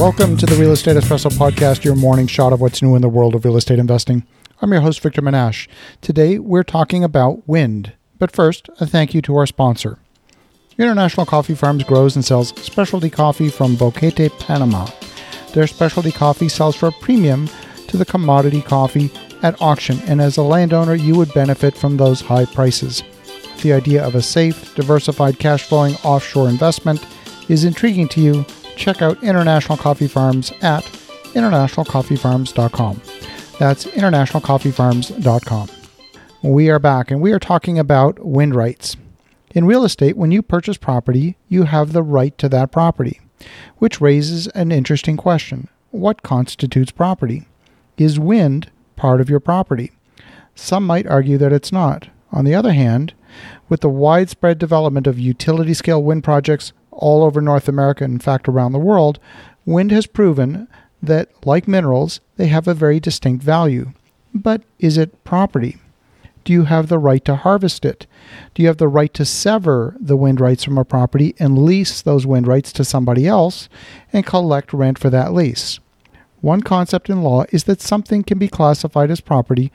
Welcome to the Real Estate Espresso Podcast, your morning shot of what's new in the world of real estate investing. I'm your host, Victor Menasce. Today, we're talking about wind. But first, a thank you to our sponsor. International Coffee Farms grows and sells specialty coffee from Boquete, Panama. Their specialty coffee sells for a premium to the commodity coffee at auction, and as a landowner, you would benefit from those high prices. the idea of a safe, diversified, cash flowing offshore investment is intriguing to you, check out International Coffee Farms at internationalcoffeefarms.com. That's internationalcoffeefarms.com. We are back and we are talking about wind rights. In real estate, when you purchase property, you have the right to that property, which raises an interesting question. What constitutes property? Is wind part of your property? Some might argue that it's not. On the other hand, with the widespread development of utility scale wind projects all over North America, in fact, around the world, wind has proven that, like minerals, they have a very distinct value. But is it property? Do you have the right to harvest it? Do you have the right to sever the wind rights from a property and lease those wind rights to somebody else and collect rent for that lease? One concept in law is that something can be classified as property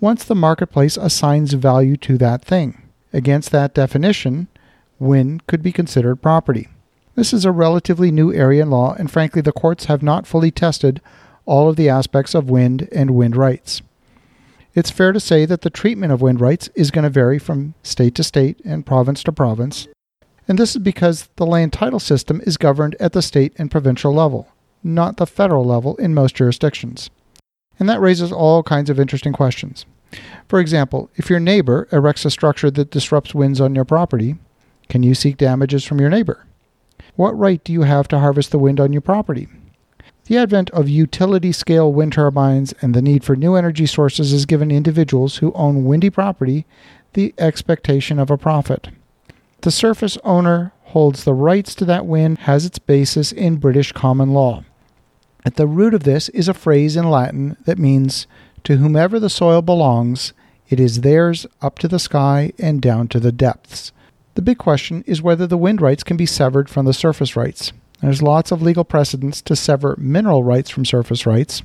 once the marketplace assigns value to that thing. Against that definition, wind could be considered property. This is a relatively new area in law, and frankly, the courts have not fully tested all of the aspects of wind and wind rights. It's fair to say that the treatment of wind rights is going to vary from state to state and province to province, and this is because the land title system is governed at the state and provincial level, not the federal level in most jurisdictions. And that raises all kinds of interesting questions. For example, if your neighbor erects a structure that disrupts winds on your property, can you seek damages from your neighbor? What right do you have to harvest the wind on your property? The advent of utility scale wind turbines and the need for new energy sources has given individuals who own windy property the expectation of a profit. The surface owner holds the rights to that wind has its basis in British common law. At the root of this is a phrase in Latin that means to whomever the soil belongs, it is theirs up to the sky and down to the depths. The big question is whether the wind rights can be severed from the surface rights. There's lots of legal precedents to sever mineral rights from surface rights.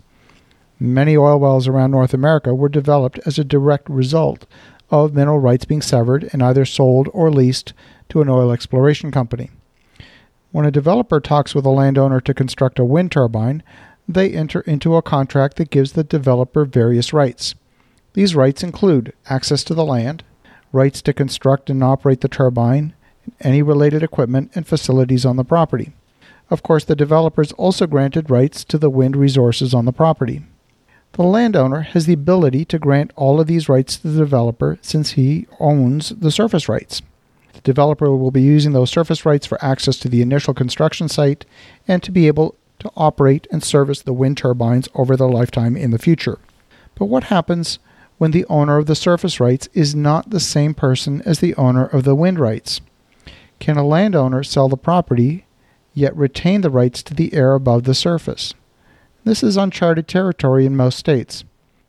Many oil wells around North America were developed as a direct result of mineral rights being severed and either sold or leased to an oil exploration company. When a developer talks with a landowner to construct a wind turbine, they enter into a contract that gives the developer various rights. These rights include access to the land, rights to construct and operate the turbine, and any related equipment and facilities on the property. Of course, the developers also granted rights to the wind resources on the property. The landowner has the ability to grant all of these rights to the developer since he owns the surface rights. The developer will be using those surface rights for access to the initial construction site and to be able to operate and service the wind turbines over their lifetime in the future. But what happens when the owner of the surface rights is not the same person as the owner of the wind rights? Can a landowner sell the property yet retain the rights to the air above the surface? This is uncharted territory in most states.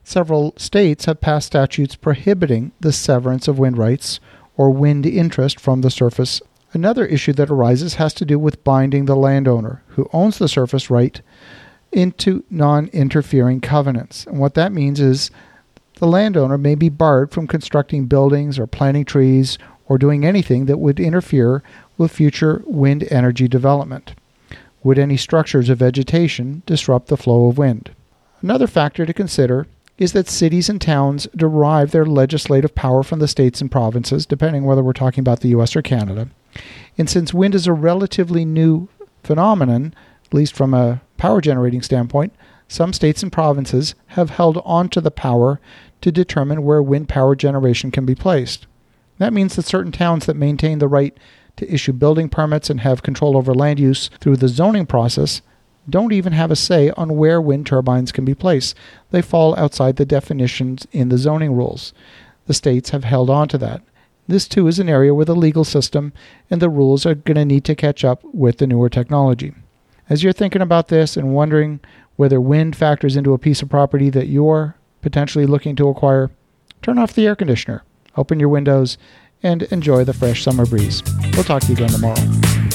Several states have passed statutes prohibiting the severance of wind rights or wind interest from the surface Another issue that arises has to do with binding the landowner, who owns the surface right, into non interfering covenants. And what that means is the landowner may be barred from constructing buildings or planting trees or doing anything that would interfere with future wind energy development. Would any structures or vegetation disrupt the flow of wind? Another factor to consider is that cities and towns derive their legislative power from the states and provinces, depending whether we're talking about the US or Canada. And since wind is a relatively new phenomenon, at least from a power generating standpoint, some states and provinces have held on to the power to determine where wind power generation can be placed. That means that certain towns that maintain the right to issue building permits and have control over land use through the zoning process don't even have a say on where wind turbines can be placed. They fall outside the definitions in the zoning rules. The states have held on to that. This too is an area where the legal system and the rules are going to need to catch up with the newer technology. As you're thinking about this and wondering whether wind factors into a piece of property that you're potentially looking to acquire, turn off the air conditioner, open your windows, and enjoy the fresh summer breeze. We'll talk to you again tomorrow.